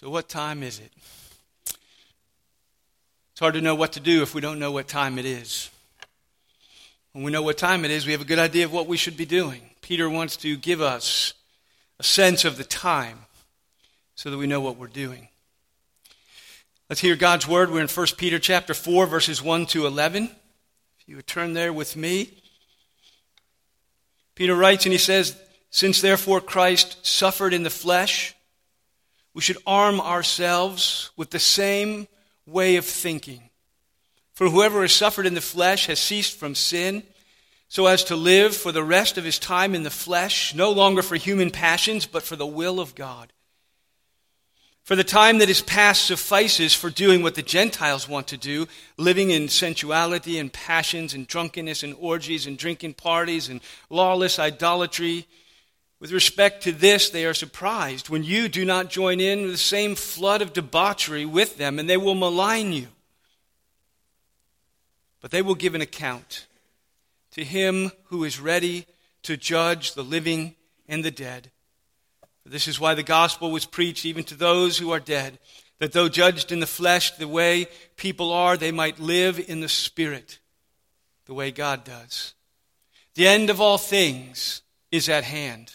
So, what time is it? It's hard to know what to do if we don't know what time it is. When we know what time it is, we have a good idea of what we should be doing. Peter wants to give us a sense of the time so that we know what we're doing. Let's hear God's word. We're in 1 Peter chapter 4 verses 1 to 11. If you would turn there with me. Peter writes and he says, "Since therefore Christ suffered in the flesh, we should arm ourselves with the same way of thinking. For whoever has suffered in the flesh has ceased from sin, so as to live for the rest of his time in the flesh, no longer for human passions, but for the will of God. For the time that is past suffices for doing what the Gentiles want to do, living in sensuality and passions and drunkenness and orgies and drinking parties and lawless idolatry with respect to this, they are surprised when you do not join in the same flood of debauchery with them, and they will malign you. But they will give an account to him who is ready to judge the living and the dead. This is why the gospel was preached even to those who are dead, that though judged in the flesh the way people are, they might live in the spirit the way God does. The end of all things is at hand.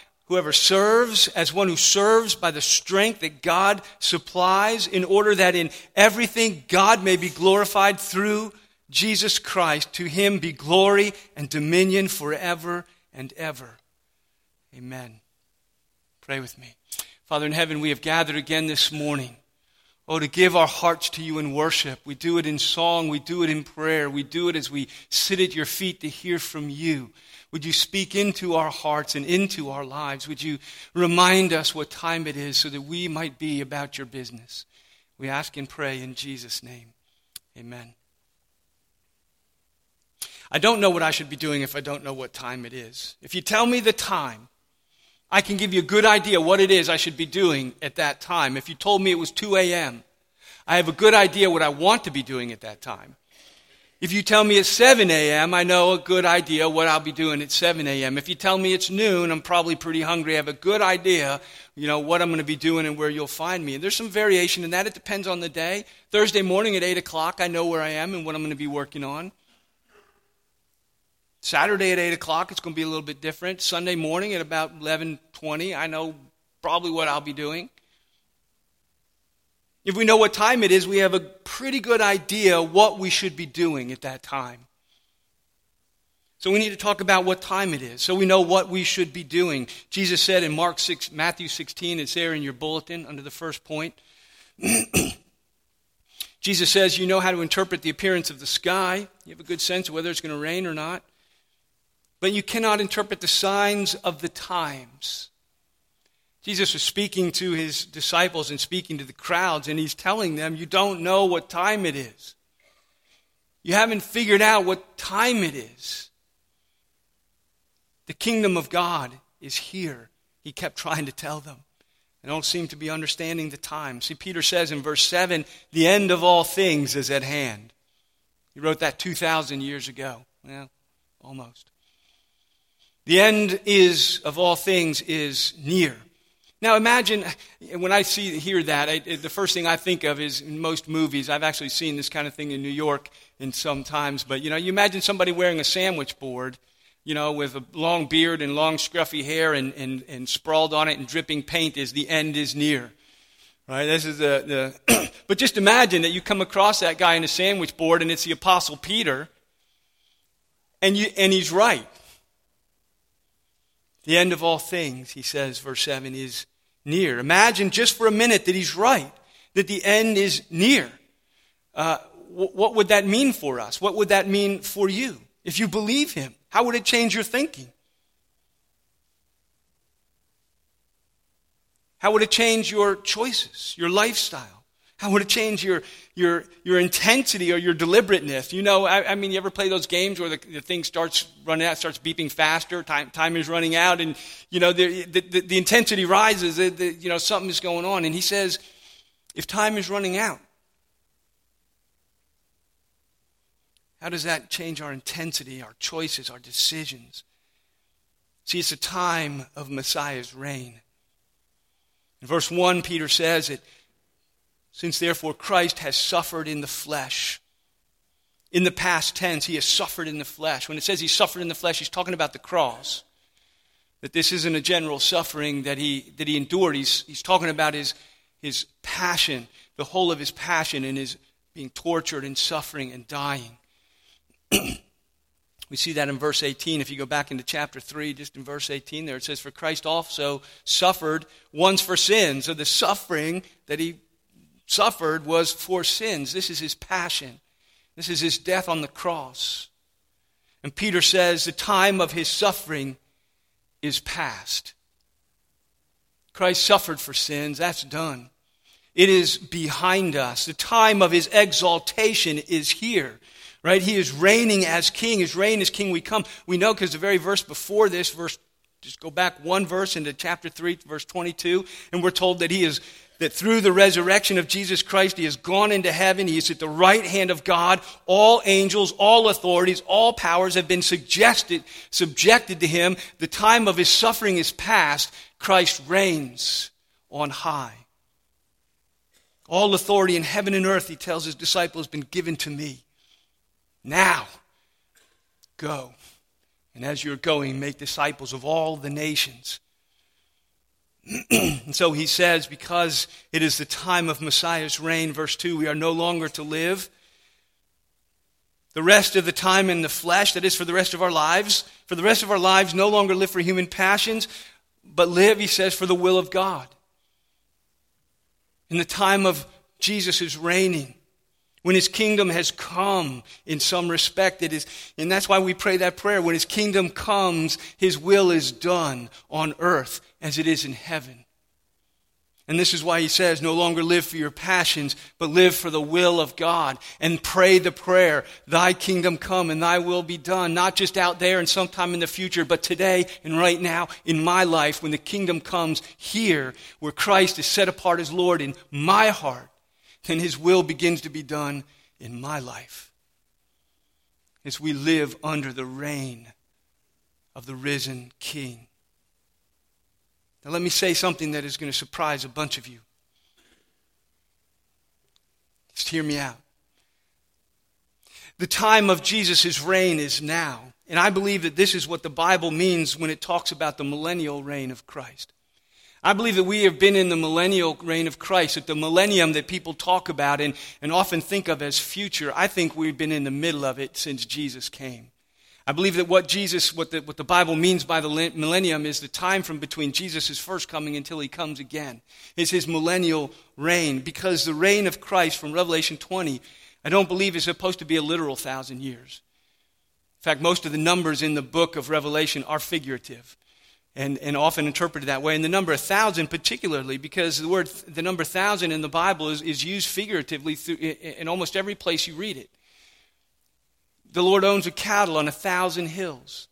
Whoever serves as one who serves by the strength that God supplies, in order that in everything God may be glorified through Jesus Christ. To him be glory and dominion forever and ever. Amen. Pray with me. Father in heaven, we have gathered again this morning. Oh, to give our hearts to you in worship. We do it in song. We do it in prayer. We do it as we sit at your feet to hear from you. Would you speak into our hearts and into our lives? Would you remind us what time it is so that we might be about your business? We ask and pray in Jesus' name. Amen. I don't know what I should be doing if I don't know what time it is. If you tell me the time, I can give you a good idea what it is I should be doing at that time. If you told me it was 2 a.m., I have a good idea what I want to be doing at that time. If you tell me it's 7 a.m., I know a good idea what I'll be doing at 7 a.m. If you tell me it's noon, I'm probably pretty hungry. I have a good idea, you know, what I'm going to be doing and where you'll find me. And there's some variation in that. It depends on the day. Thursday morning at 8 o'clock, I know where I am and what I'm going to be working on. Saturday at 8 o'clock, it's going to be a little bit different. Sunday morning at about 11.20, I know probably what I'll be doing. If we know what time it is, we have a pretty good idea what we should be doing at that time. So we need to talk about what time it is so we know what we should be doing. Jesus said in Mark 6, Matthew 16, it's there in your bulletin under the first point. Jesus says, You know how to interpret the appearance of the sky. You have a good sense of whether it's going to rain or not. But you cannot interpret the signs of the times. Jesus was speaking to his disciples and speaking to the crowds, and he's telling them, You don't know what time it is. You haven't figured out what time it is. The kingdom of God is here. He kept trying to tell them. They don't seem to be understanding the time. See, Peter says in verse 7 the end of all things is at hand. He wrote that 2,000 years ago. Well, almost. The end is of all things is near. Now imagine when I see hear that, I, the first thing I think of is in most movies. I've actually seen this kind of thing in New York in some times, but you know, you imagine somebody wearing a sandwich board, you know, with a long beard and long scruffy hair and, and, and sprawled on it and dripping paint as the end is near. Right? This is the, the but just imagine that you come across that guy in a sandwich board and it's the apostle Peter and you and he's right. The end of all things, he says, verse 7, is near. Imagine just for a minute that he's right, that the end is near. Uh, w- what would that mean for us? What would that mean for you? If you believe him, how would it change your thinking? How would it change your choices, your lifestyle? How would it change your, your, your intensity or your deliberateness? You know, I, I mean, you ever play those games where the, the thing starts running out, starts beeping faster, time, time is running out, and, you know, the, the, the, intensity rises, the, you know, something is going on. And he says, if time is running out, how does that change our intensity, our choices, our decisions? See, it's a time of Messiah's reign. In verse 1, Peter says that since therefore Christ has suffered in the flesh, in the past tense, he has suffered in the flesh. When it says he suffered in the flesh, he's talking about the cross. That this isn't a general suffering that he, that he endured. He's, he's talking about his, his passion, the whole of his passion, and his being tortured and suffering and dying. we see that in verse 18. If you go back into chapter 3, just in verse 18 there, it says, For Christ also suffered once for sins. So the suffering that he suffered was for sins. This is his passion. This is his death on the cross. And Peter says the time of his suffering is past. Christ suffered for sins. That's done. It is behind us. The time of his exaltation is here. Right? He is reigning as king. His reign as king we come. We know because the very verse before this, verse just go back one verse into chapter 3, verse 22, and we're told that he is that through the resurrection of Jesus Christ, he has gone into heaven. He is at the right hand of God. All angels, all authorities, all powers have been suggested, subjected to him. The time of his suffering is past. Christ reigns on high. All authority in heaven and earth, he tells his disciples, has been given to me. Now, go. And as you're going, make disciples of all the nations and so he says, because it is the time of Messiah's reign, verse 2, we are no longer to live the rest of the time in the flesh, that is, for the rest of our lives. For the rest of our lives, no longer live for human passions, but live, he says, for the will of God. In the time of Jesus' reigning, when his kingdom has come in some respect, it is, and that's why we pray that prayer. When his kingdom comes, his will is done on earth as it is in heaven. And this is why he says, no longer live for your passions, but live for the will of God. And pray the prayer, thy kingdom come and thy will be done, not just out there and sometime in the future, but today and right now in my life when the kingdom comes here, where Christ is set apart as Lord in my heart then His will begins to be done in my life as we live under the reign of the risen King. Now, let me say something that is going to surprise a bunch of you. Just hear me out. The time of Jesus' reign is now. And I believe that this is what the Bible means when it talks about the millennial reign of Christ. I believe that we have been in the millennial reign of Christ, at the millennium that people talk about and, and often think of as future. I think we've been in the middle of it since Jesus came. I believe that what Jesus, what the, what the Bible means by the millennium is the time from between Jesus' first coming until he comes again. Is his millennial reign. Because the reign of Christ from Revelation 20, I don't believe is supposed to be a literal thousand years. In fact, most of the numbers in the book of Revelation are figurative and, and often interpreted that way. And the number 1,000 particularly, because the word, the number 1,000 in the Bible is, is used figuratively through, in, in almost every place you read it. The Lord owns a cattle on a thousand hills.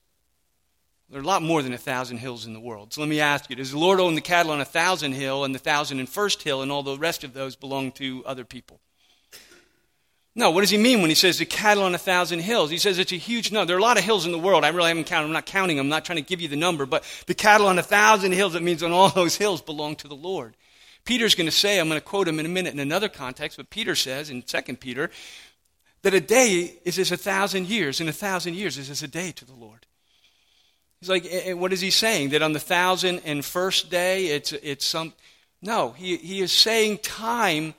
There are a lot more than a thousand hills in the world. So let me ask you, does the Lord own the cattle on a thousand hill and the thousand and first hill and all the rest of those belong to other people? No, what does he mean when he says the cattle on a thousand hills? He says it's a huge number. There are a lot of hills in the world. I really haven't counted. I'm not counting them. I'm not trying to give you the number. But the cattle on a thousand hills, it means on all those hills belong to the Lord. Peter's going to say, I'm going to quote him in a minute in another context, but Peter says in 2 Peter that a day is as a thousand years, and a thousand years is as a day to the Lord. He's like, what is he saying? That on the thousand and first day, it's, it's some. No, he, he is saying time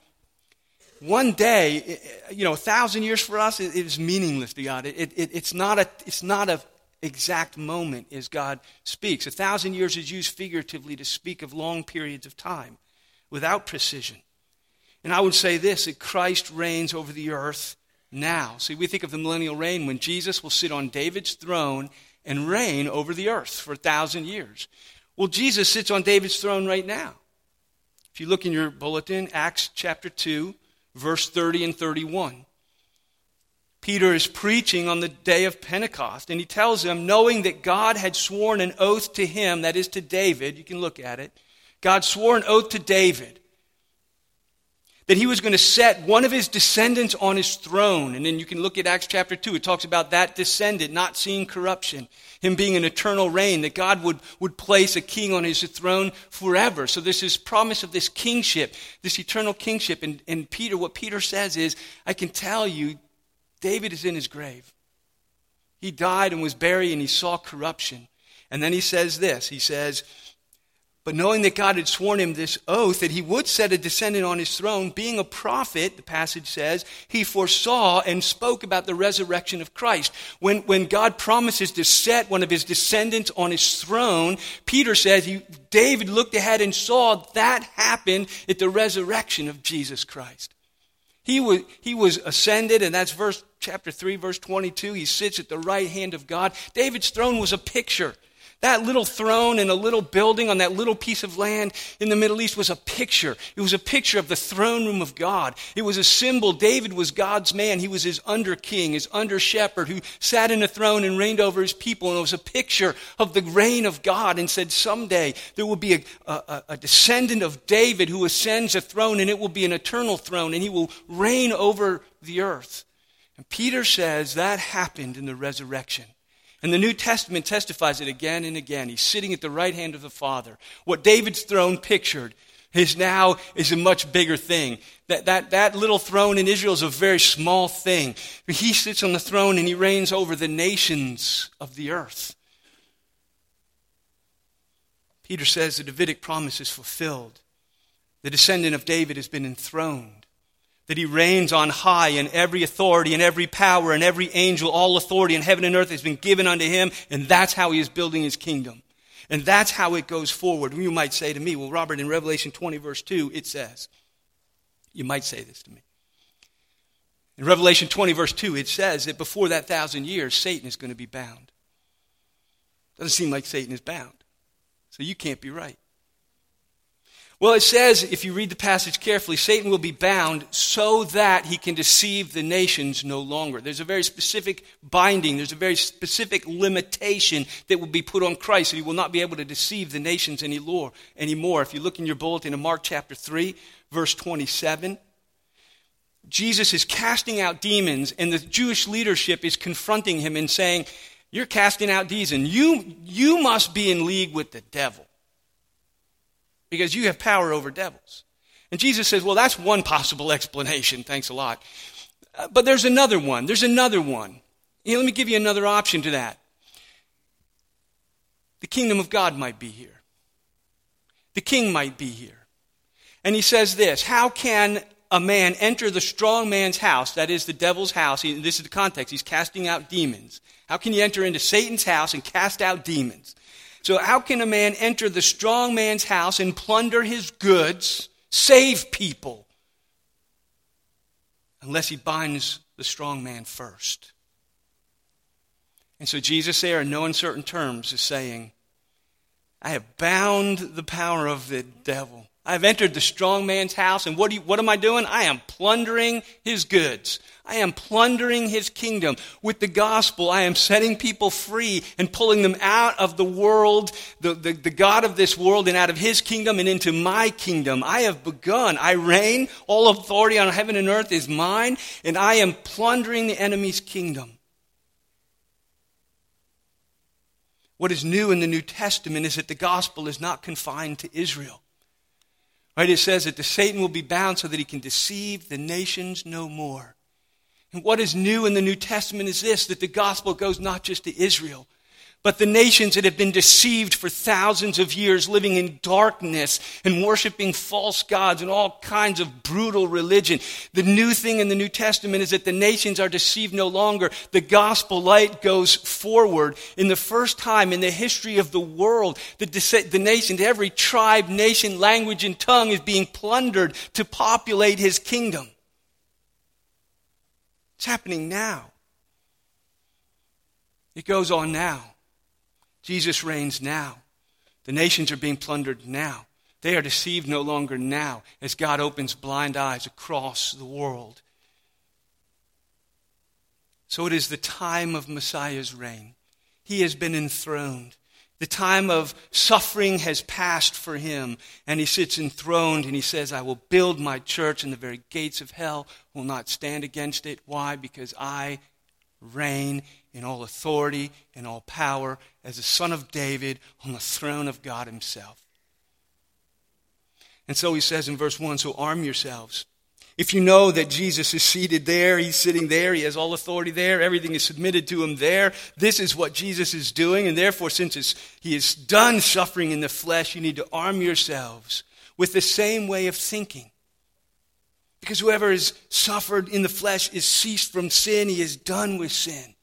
one day, you know, a thousand years for us, is meaningless to God. It, it, it's not a, it's not a exact moment as God speaks. A thousand years is used figuratively to speak of long periods of time without precision. And I would say this that Christ reigns over the earth now. See, we think of the millennial reign when Jesus will sit on David's throne and reign over the earth for a thousand years. Well, Jesus sits on David's throne right now. If you look in your bulletin, Acts chapter 2, verse 30 and 31. Peter is preaching on the day of Pentecost, and he tells them, knowing that God had sworn an oath to him, that is to David, you can look at it. God swore an oath to David that he was going to set one of his descendants on his throne. And then you can look at Acts chapter 2. It talks about that descendant not seeing corruption, him being an eternal reign, that God would, would place a king on his throne forever. So there's this is promise of this kingship, this eternal kingship. And, and Peter, what Peter says is, I can tell you, David is in his grave. He died and was buried and he saw corruption. And then he says this. He says, but knowing that God had sworn him this oath that he would set a descendant on his throne, being a prophet, the passage says, he foresaw and spoke about the resurrection of Christ. When, when God promises to set one of his descendants on his throne, Peter says he, David looked ahead and saw that happen at the resurrection of Jesus Christ. He was, he was ascended, and that's verse chapter 3, verse 22. He sits at the right hand of God. David's throne was a picture that little throne in a little building on that little piece of land in the Middle East was a picture. It was a picture of the throne room of God. It was a symbol. David was God's man. He was his under king, his under shepherd who sat in a throne and reigned over his people. And it was a picture of the reign of God and said someday there will be a, a, a descendant of David who ascends a throne and it will be an eternal throne and he will reign over the earth. And Peter says that happened in the resurrection. And the New Testament testifies it again and again. He's sitting at the right hand of the Father. What David's throne pictured is now is a much bigger thing. That, that, that little throne in Israel is a very small thing. He sits on the throne and he reigns over the nations of the earth. Peter says the Davidic promise is fulfilled. The descendant of David has been enthroned that he reigns on high, and every authority and every power and every angel, all authority in heaven and earth has been given unto him, and that's how he is building his kingdom. And that's how it goes forward. You might say to me, well, Robert, in Revelation 20, verse 2, it says, you might say this to me. In Revelation 20, verse 2, it says that before that thousand years, Satan is going to be bound. Doesn't seem like Satan is bound. So you can't be right. Well, it says, if you read the passage carefully, Satan will be bound so that he can deceive the nations no longer. There's a very specific binding, there's a very specific limitation that will be put on Christ, and he will not be able to deceive the nations any anymore. If you look in your bulletin in Mark chapter 3, verse 27, Jesus is casting out demons, and the Jewish leadership is confronting him and saying, You're casting out demons. You, you must be in league with the devil because you have power over devils. And Jesus says, well, that's one possible explanation. Thanks a lot. Uh, but there's another one. There's another one. You know, let me give you another option to that. The kingdom of God might be here. The king might be here. And he says this How can a man enter the strong man's house, that is the devil's house? He, this is the context. He's casting out demons. How can you enter into Satan's house and cast out demons? So, how can a man enter the strong man's house and plunder his goods, save people, unless he binds the strong man first? And so, Jesus, there in no uncertain terms, is saying, I have bound the power of the devil. I've entered the strong man's house, and what, you, what am I doing? I am plundering his goods. I am plundering his kingdom. With the gospel, I am setting people free and pulling them out of the world, the, the, the God of this world, and out of his kingdom and into my kingdom. I have begun. I reign. All authority on heaven and earth is mine, and I am plundering the enemy's kingdom. What is new in the New Testament is that the gospel is not confined to Israel. Right? It says that the Satan will be bound so that he can deceive the nations no more. And what is new in the New Testament is this that the gospel goes not just to Israel, but the nations that have been deceived for thousands of years, living in darkness and worshiping false gods and all kinds of brutal religion. The new thing in the New Testament is that the nations are deceived no longer. The gospel light goes forward. In the first time in the history of the world, the, the nation, every tribe, nation, language, and tongue is being plundered to populate his kingdom. It's happening now. It goes on now. Jesus reigns now. The nations are being plundered now. They are deceived no longer now as God opens blind eyes across the world. So it is the time of Messiah's reign. He has been enthroned. The time of suffering has passed for him, and he sits enthroned and he says, I will build my church, and the very gates of hell will not stand against it. Why? Because I reign in all authority and all power as the Son of David on the throne of God Himself. And so he says in verse 1 So arm yourselves. If you know that Jesus is seated there, he's sitting there, he has all authority there, everything is submitted to him there, this is what Jesus is doing, and therefore, since he is done suffering in the flesh, you need to arm yourselves with the same way of thinking. Because whoever has suffered in the flesh is ceased from sin, he is done with sin.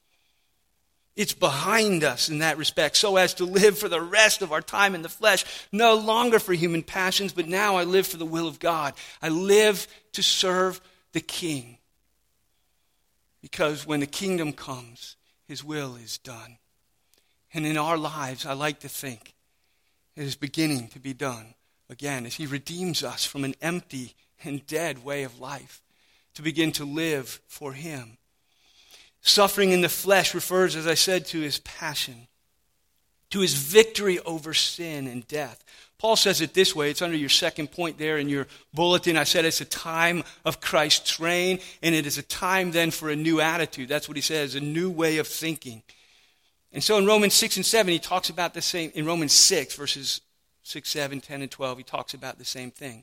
It's behind us in that respect, so as to live for the rest of our time in the flesh, no longer for human passions, but now I live for the will of God. I live to serve the King. Because when the kingdom comes, his will is done. And in our lives, I like to think it is beginning to be done again as he redeems us from an empty and dead way of life to begin to live for him. Suffering in the flesh refers, as I said, to his passion, to his victory over sin and death. Paul says it this way. It's under your second point there in your bulletin. I said it's a time of Christ's reign, and it is a time then for a new attitude. That's what he says, a new way of thinking. And so in Romans 6 and 7, he talks about the same. In Romans 6, verses 6, 7, 10, and 12, he talks about the same thing.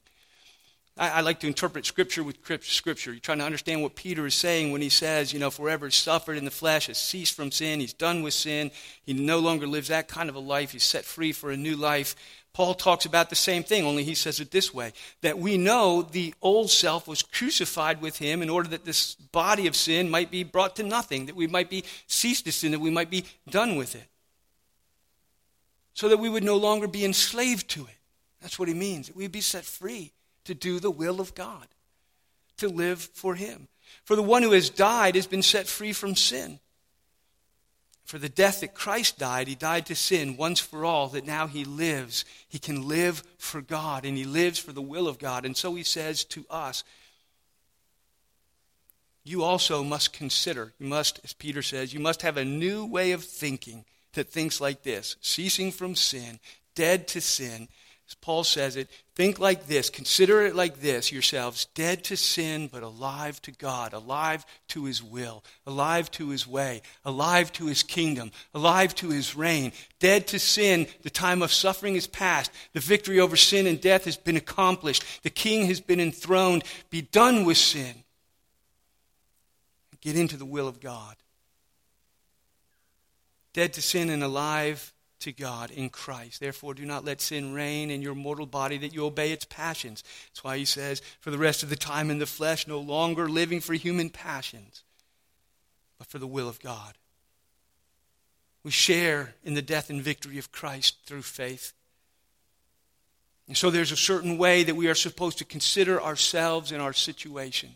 I, I, like to interpret Scripture with Scripture. You're trying to understand what Peter is saying when he says, you know, forever suffered in the flesh, has ceased from sin, he's done with sin, he no longer lives that kind of a life, he's set free for a new life. Paul talks about the same thing, only he says it this way that we know the old self was crucified with him in order that this body of sin might be brought to nothing, that we might be ceased to sin, that we might be done with it. So that we would no longer be enslaved to it. That's what he means, that we'd be set free to do the will of God, to live for Him. For the one who has died has been set free from sin. For the death that Christ died, he died to sin once for all, that now he lives. He can live for God, and he lives for the will of God. And so he says to us, You also must consider, you must, as Peter says, you must have a new way of thinking that thinks like this ceasing from sin, dead to sin, as Paul says it, think like this, consider it like this yourselves, dead to sin, but alive to God, alive to his will, alive to his way, alive to his kingdom, alive to his reign. Dead to sin, the time of suffering is past, the victory over sin and death has been accomplished, the king has been enthroned. Be done with sin. Get into the will of God. Dead to sin and alive to God in Christ. Therefore, do not let sin reign in your mortal body that you obey its passions. That's why he says, for the rest of the time in the flesh, no longer living for human passions, but for the will of God. We share in the death and victory of Christ through faith. And so there's a certain way that we are supposed to consider ourselves and our situation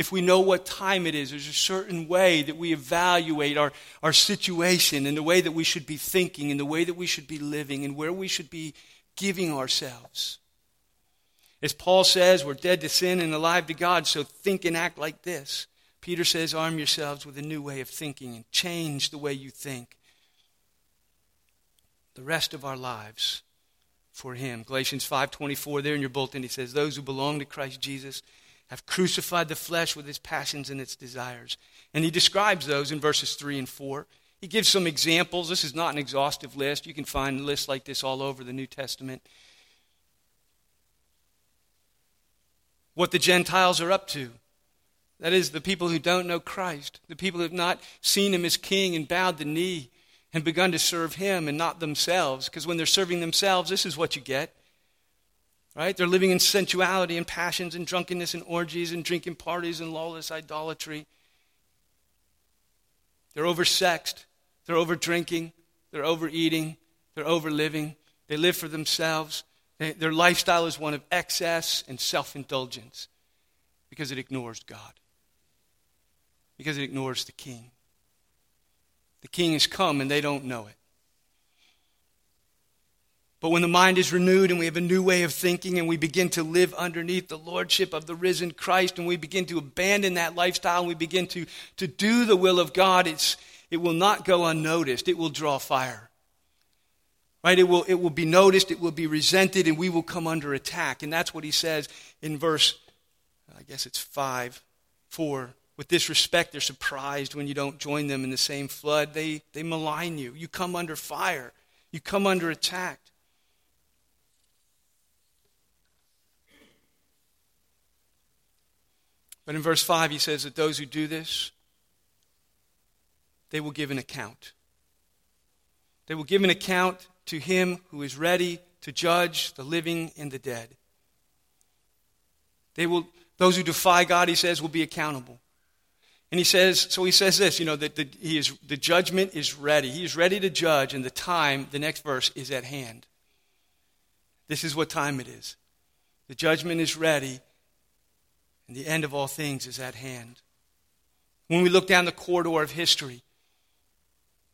if we know what time it is, there's a certain way that we evaluate our, our situation and the way that we should be thinking and the way that we should be living and where we should be giving ourselves. As Paul says, we're dead to sin and alive to God, so think and act like this. Peter says, arm yourselves with a new way of thinking and change the way you think. The rest of our lives for him. Galatians 5:24 there in your bulletin he says those who belong to Christ Jesus have crucified the flesh with its passions and its desires. And he describes those in verses 3 and 4. He gives some examples. This is not an exhaustive list. You can find lists like this all over the New Testament. What the Gentiles are up to. That is, the people who don't know Christ, the people who have not seen him as king and bowed the knee and begun to serve him and not themselves. Because when they're serving themselves, this is what you get Right? They're living in sensuality and passions and drunkenness and orgies and drinking parties and lawless idolatry. They're oversexed. They're over drinking. They're overeating. They're overliving. They live for themselves. They, their lifestyle is one of excess and self indulgence because it ignores God, because it ignores the King. The King has come and they don't know it. But when the mind is renewed and we have a new way of thinking and we begin to live underneath the lordship of the risen Christ and we begin to abandon that lifestyle and we begin to, to do the will of God, it's, it will not go unnoticed. It will draw fire. Right? It will, it will be noticed, it will be resented, and we will come under attack. And that's what he says in verse, I guess it's 5, 4. With this respect, they're surprised when you don't join them in the same flood. They, they malign you. You come under fire, you come under attack. But in verse 5, he says that those who do this, they will give an account. They will give an account to him who is ready to judge the living and the dead. They will, those who defy God, he says, will be accountable. And he says, so he says this, you know, that the, he is, the judgment is ready. He is ready to judge, and the time, the next verse, is at hand. This is what time it is. The judgment is ready, and the end of all things is at hand. When we look down the corridor of history,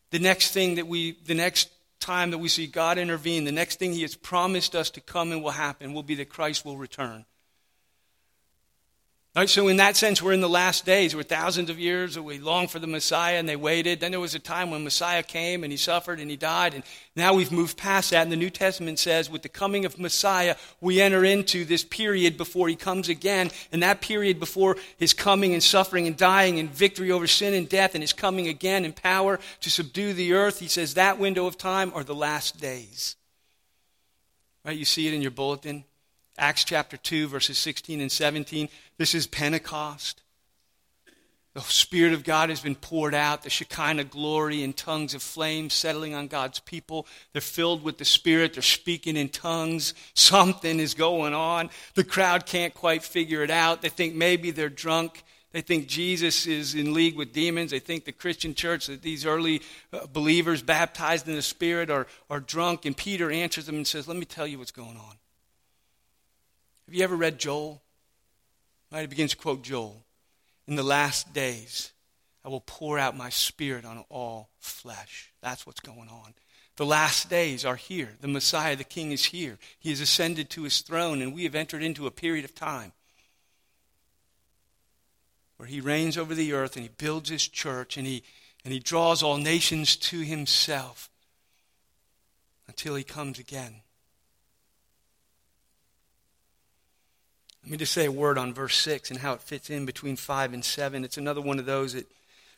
the next thing that we, the next time that we see God intervene, the next thing He has promised us to come and will happen will be that Christ will return. So in that sense, we're in the last days. We're thousands of years. We long for the Messiah, and they waited. Then there was a time when Messiah came, and he suffered, and he died. And now we've moved past that. And the New Testament says, with the coming of Messiah, we enter into this period before he comes again. And that period before his coming and suffering and dying and victory over sin and death, and his coming again in power to subdue the earth, he says that window of time are the last days. Right? You see it in your bulletin. Acts chapter 2, verses 16 and 17. This is Pentecost. The Spirit of God has been poured out, the Shekinah glory in tongues of flame settling on God's people. They're filled with the Spirit, they're speaking in tongues. Something is going on. The crowd can't quite figure it out. They think maybe they're drunk. They think Jesus is in league with demons. They think the Christian church, that these early uh, believers baptized in the Spirit are, are drunk. And Peter answers them and says, Let me tell you what's going on. Have you ever read Joel? Right, it begins to quote Joel. In the last days, I will pour out my spirit on all flesh. That's what's going on. The last days are here. The Messiah, the King, is here. He has ascended to his throne, and we have entered into a period of time where he reigns over the earth and he builds his church and he, and he draws all nations to himself until he comes again. Let me just say a word on verse 6 and how it fits in between 5 and 7. It's another one of those that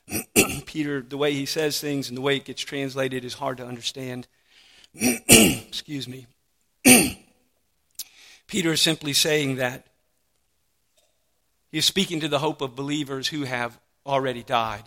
Peter, the way he says things and the way it gets translated is hard to understand. Excuse me. Peter is simply saying that he is speaking to the hope of believers who have already died.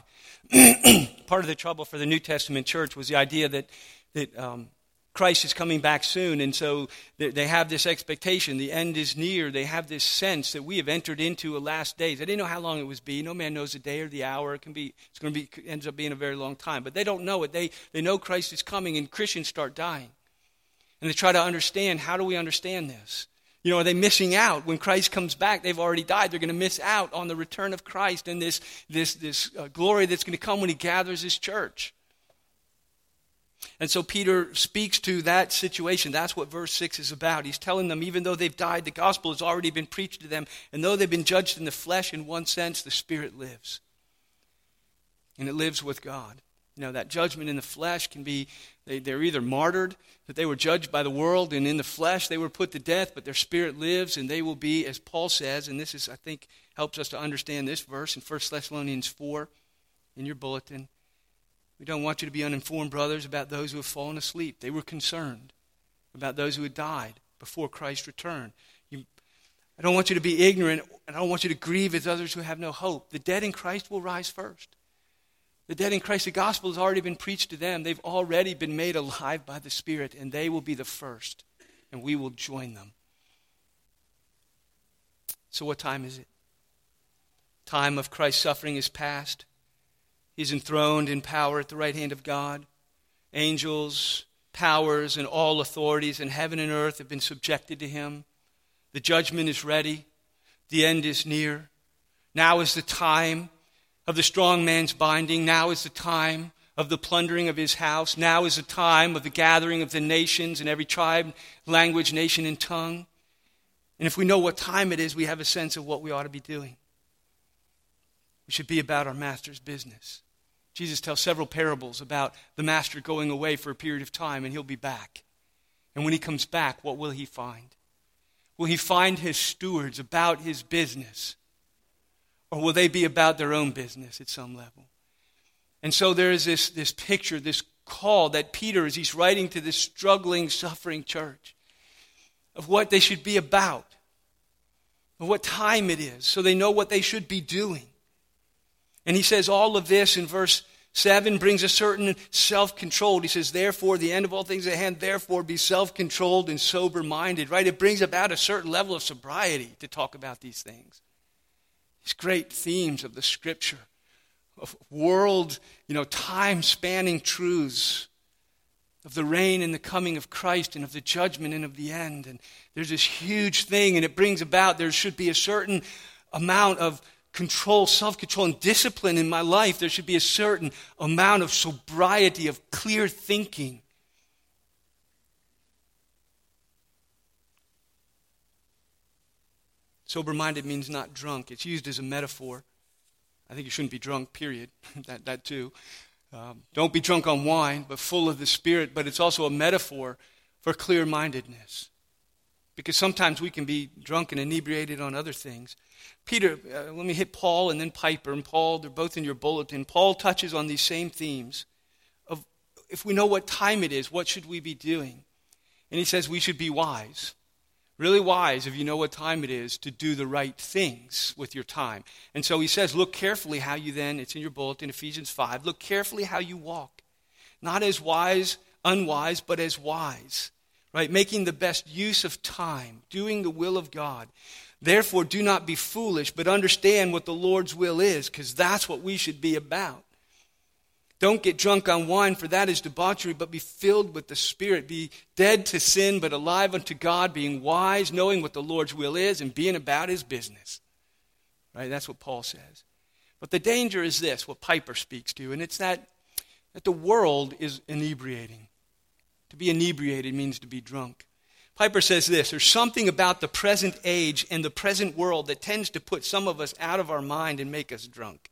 Part of the trouble for the New Testament church was the idea that, that um, Christ is coming back soon, and so they have this expectation. The end is near. They have this sense that we have entered into a last days. They didn't know how long it was be. No man knows the day or the hour. It can be. It's going to be. Ends up being a very long time. But they don't know it. They they know Christ is coming, and Christians start dying, and they try to understand. How do we understand this? You know, are they missing out when Christ comes back? They've already died. They're going to miss out on the return of Christ and this this this uh, glory that's going to come when He gathers His church. And so Peter speaks to that situation. That's what verse 6 is about. He's telling them, even though they've died, the gospel has already been preached to them. And though they've been judged in the flesh, in one sense, the Spirit lives. And it lives with God. You know, that judgment in the flesh can be, they, they're either martyred, that they were judged by the world, and in the flesh they were put to death, but their spirit lives, and they will be, as Paul says, and this is, I think, helps us to understand this verse in 1 Thessalonians 4 in your bulletin. We don't want you to be uninformed, brothers, about those who have fallen asleep. They were concerned about those who had died before Christ returned. You, I don't want you to be ignorant, and I don't want you to grieve as others who have no hope. The dead in Christ will rise first. The dead in Christ, the gospel has already been preached to them. They've already been made alive by the Spirit, and they will be the first, and we will join them. So, what time is it? Time of Christ's suffering is past. He's enthroned in power at the right hand of God. Angels, powers, and all authorities in heaven and earth have been subjected to him. The judgment is ready. The end is near. Now is the time of the strong man's binding. Now is the time of the plundering of his house. Now is the time of the gathering of the nations and every tribe, language, nation, and tongue. And if we know what time it is, we have a sense of what we ought to be doing. We should be about our master's business. Jesus tells several parables about the master going away for a period of time and he'll be back. And when he comes back, what will he find? Will he find his stewards about his business? Or will they be about their own business at some level? And so there is this, this picture, this call that Peter, as he's writing to this struggling, suffering church, of what they should be about, of what time it is, so they know what they should be doing. And he says all of this in verse 7 brings a certain self control. He says, Therefore, the end of all things at hand, therefore be self controlled and sober minded, right? It brings about a certain level of sobriety to talk about these things. These great themes of the scripture, of world, you know, time spanning truths of the reign and the coming of Christ and of the judgment and of the end. And there's this huge thing, and it brings about there should be a certain amount of control, self control, and discipline in my life, there should be a certain amount of sobriety, of clear thinking. Sober minded means not drunk. It's used as a metaphor. I think you shouldn't be drunk, period. that, that too. Um, don't be drunk on wine, but full of the Spirit. But it's also a metaphor for clear mindedness. Because sometimes we can be drunk and inebriated on other things. Peter, uh, let me hit Paul and then Piper. And Paul, they're both in your bulletin. Paul touches on these same themes of if we know what time it is, what should we be doing? And he says we should be wise. Really wise if you know what time it is to do the right things with your time. And so he says, look carefully how you then, it's in your bulletin, Ephesians 5, look carefully how you walk. Not as wise, unwise, but as wise. Right? Making the best use of time, doing the will of God. Therefore, do not be foolish, but understand what the Lord's will is, because that's what we should be about. Don't get drunk on wine, for that is debauchery, but be filled with the Spirit. Be dead to sin, but alive unto God, being wise, knowing what the Lord's will is, and being about his business. Right? That's what Paul says. But the danger is this, what Piper speaks to, and it's that, that the world is inebriating. To be inebriated means to be drunk. Piper says this there's something about the present age and the present world that tends to put some of us out of our mind and make us drunk.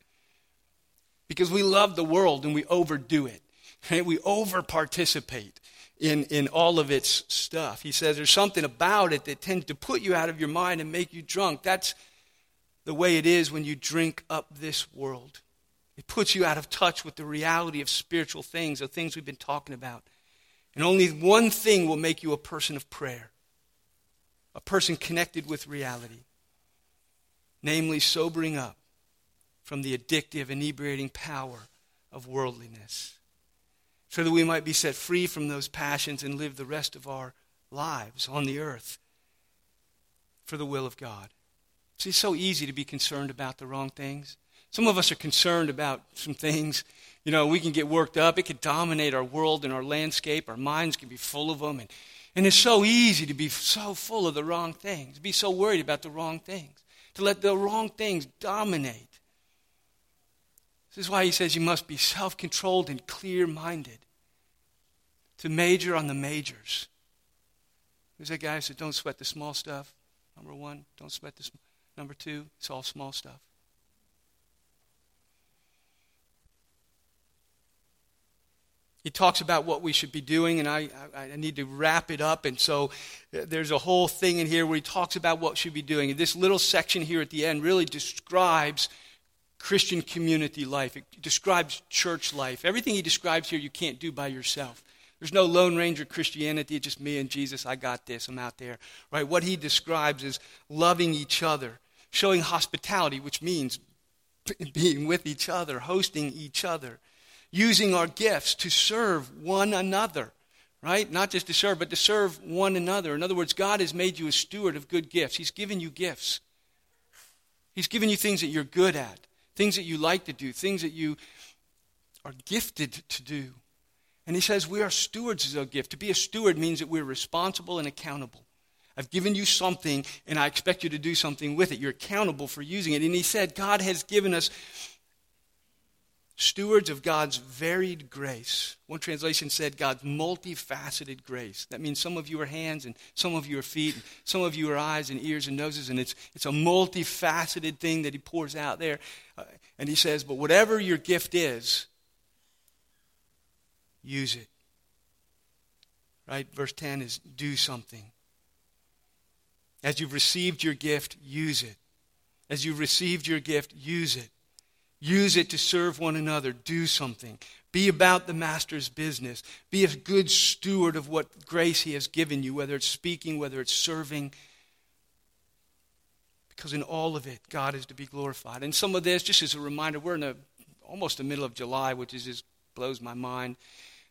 Because we love the world and we overdo it. Right? We over participate in, in all of its stuff. He says there's something about it that tends to put you out of your mind and make you drunk. That's the way it is when you drink up this world. It puts you out of touch with the reality of spiritual things, the things we've been talking about. And only one thing will make you a person of prayer, a person connected with reality, namely sobering up from the addictive, inebriating power of worldliness, so that we might be set free from those passions and live the rest of our lives on the earth for the will of God. See, it's so easy to be concerned about the wrong things. Some of us are concerned about some things you know, we can get worked up. It can dominate our world and our landscape. Our minds can be full of them. And, and it's so easy to be so full of the wrong things, to be so worried about the wrong things, to let the wrong things dominate. This is why he says you must be self controlled and clear minded, to major on the majors. There's that guy who said, Don't sweat the small stuff. Number one, don't sweat the small. Number two, it's all small stuff. He talks about what we should be doing, and I, I, I, need to wrap it up. And so uh, there's a whole thing in here where he talks about what should be doing. And this little section here at the end really describes Christian community life, it describes church life. Everything he describes here you can't do by yourself. There's no Lone Ranger Christianity, it's just me and Jesus. I got this, I'm out there. Right? What he describes is loving each other, showing hospitality, which means being with each other, hosting each other using our gifts to serve one another, right? Not just to serve, but to serve one another. In other words, God has made you a steward of good gifts. He's given you gifts. He's given you things that you're good at, things that you like to do, things that you are gifted to do. And he says we are stewards of a gift. To be a steward means that we're responsible and accountable. I've given you something, and I expect you to do something with it. You're accountable for using it. And he said, God has given us stewards of God's varied grace. One translation said God's multifaceted grace. That means some of you are hands and some of you are feet, and some of you are eyes and ears and noses, and it's, it's a multifaceted thing that He pours out there. Uh, and He says, But whatever your gift is, use it. Right? Verse 10 is do something. As you've received your gift, use it. As you've received your gift, use it. Use it to serve one another. Do something. Be about the master's business. Be a good steward of what grace he has given you, whether it's speaking, whether it's serving. Because in all of it, God is to be glorified. And some of this, just as a reminder, we're in the, almost the middle of July, which is just blows my mind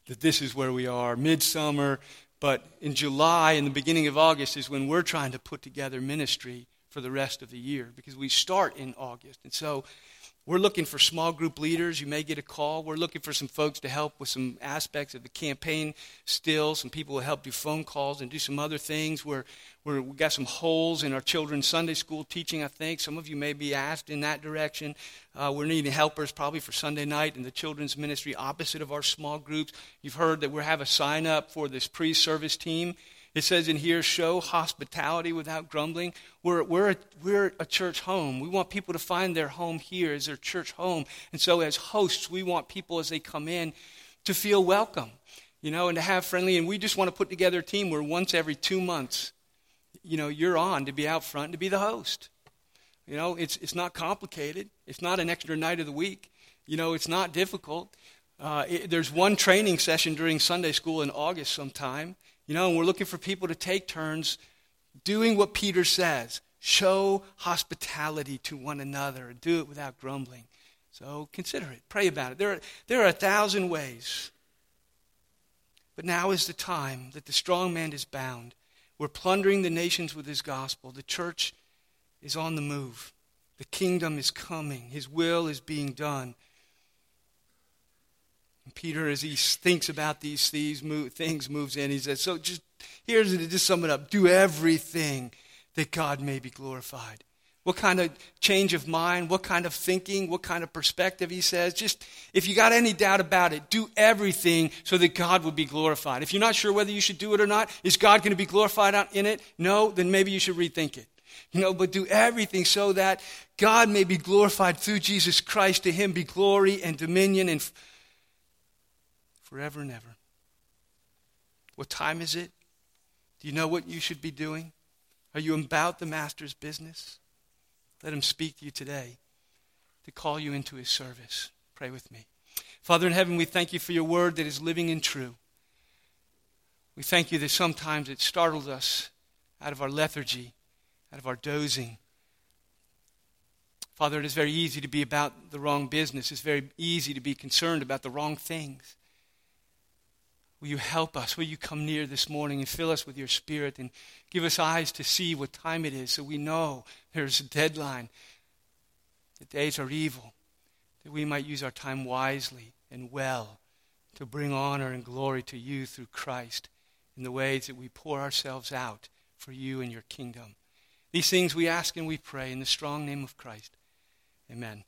that this is where we are, midsummer. But in July and the beginning of August is when we're trying to put together ministry for the rest of the year because we start in August. And so we're looking for small group leaders. You may get a call. We're looking for some folks to help with some aspects of the campaign still. Some people will help do phone calls and do some other things. We're, we're, we've got some holes in our children's Sunday school teaching, I think. Some of you may be asked in that direction. Uh, we're needing helpers probably for Sunday night in the children's ministry opposite of our small groups. You've heard that we have a sign up for this pre service team. It says in here, show hospitality without grumbling. We're, we're, a, we're a church home. We want people to find their home here as their church home. And so, as hosts, we want people as they come in to feel welcome, you know, and to have friendly. And we just want to put together a team where once every two months, you know, you're on to be out front to be the host. You know, it's, it's not complicated, it's not an extra night of the week. You know, it's not difficult. Uh, it, there's one training session during Sunday school in August sometime. You know, and we're looking for people to take turns doing what Peter says show hospitality to one another do it without grumbling. So consider it, pray about it. There are, there are a thousand ways. But now is the time that the strong man is bound. We're plundering the nations with his gospel. The church is on the move. The kingdom is coming. His will is being done. Peter, as he thinks about these, things, moves in. He says, So just here's to just sum it up do everything that God may be glorified. What kind of change of mind, what kind of thinking, what kind of perspective, he says. Just, if you got any doubt about it, do everything so that God would be glorified. If you're not sure whether you should do it or not, is God going to be glorified in it? No, then maybe you should rethink it. You know, but do everything so that God may be glorified through Jesus Christ. To him be glory and dominion and forever and ever. What time is it? Do you know what you should be doing? Are you about the Master's business? Let him speak to you today to call you into his service. Pray with me. Father in heaven, we thank you for your word that is living and true. We thank you that sometimes it startles us out of our lethargy, out of our dozing. Father, it is very easy to be about the wrong business. It's very easy to be concerned about the wrong things. Will you help us? Will you come near this morning and fill us with your spirit and give us eyes to see what time it is so we know there's a deadline. The days are evil, that we might use our time wisely and well to bring honor and glory to you through Christ in the ways that we pour ourselves out for you and your kingdom. These things we ask and we pray in the strong name of Christ. Amen.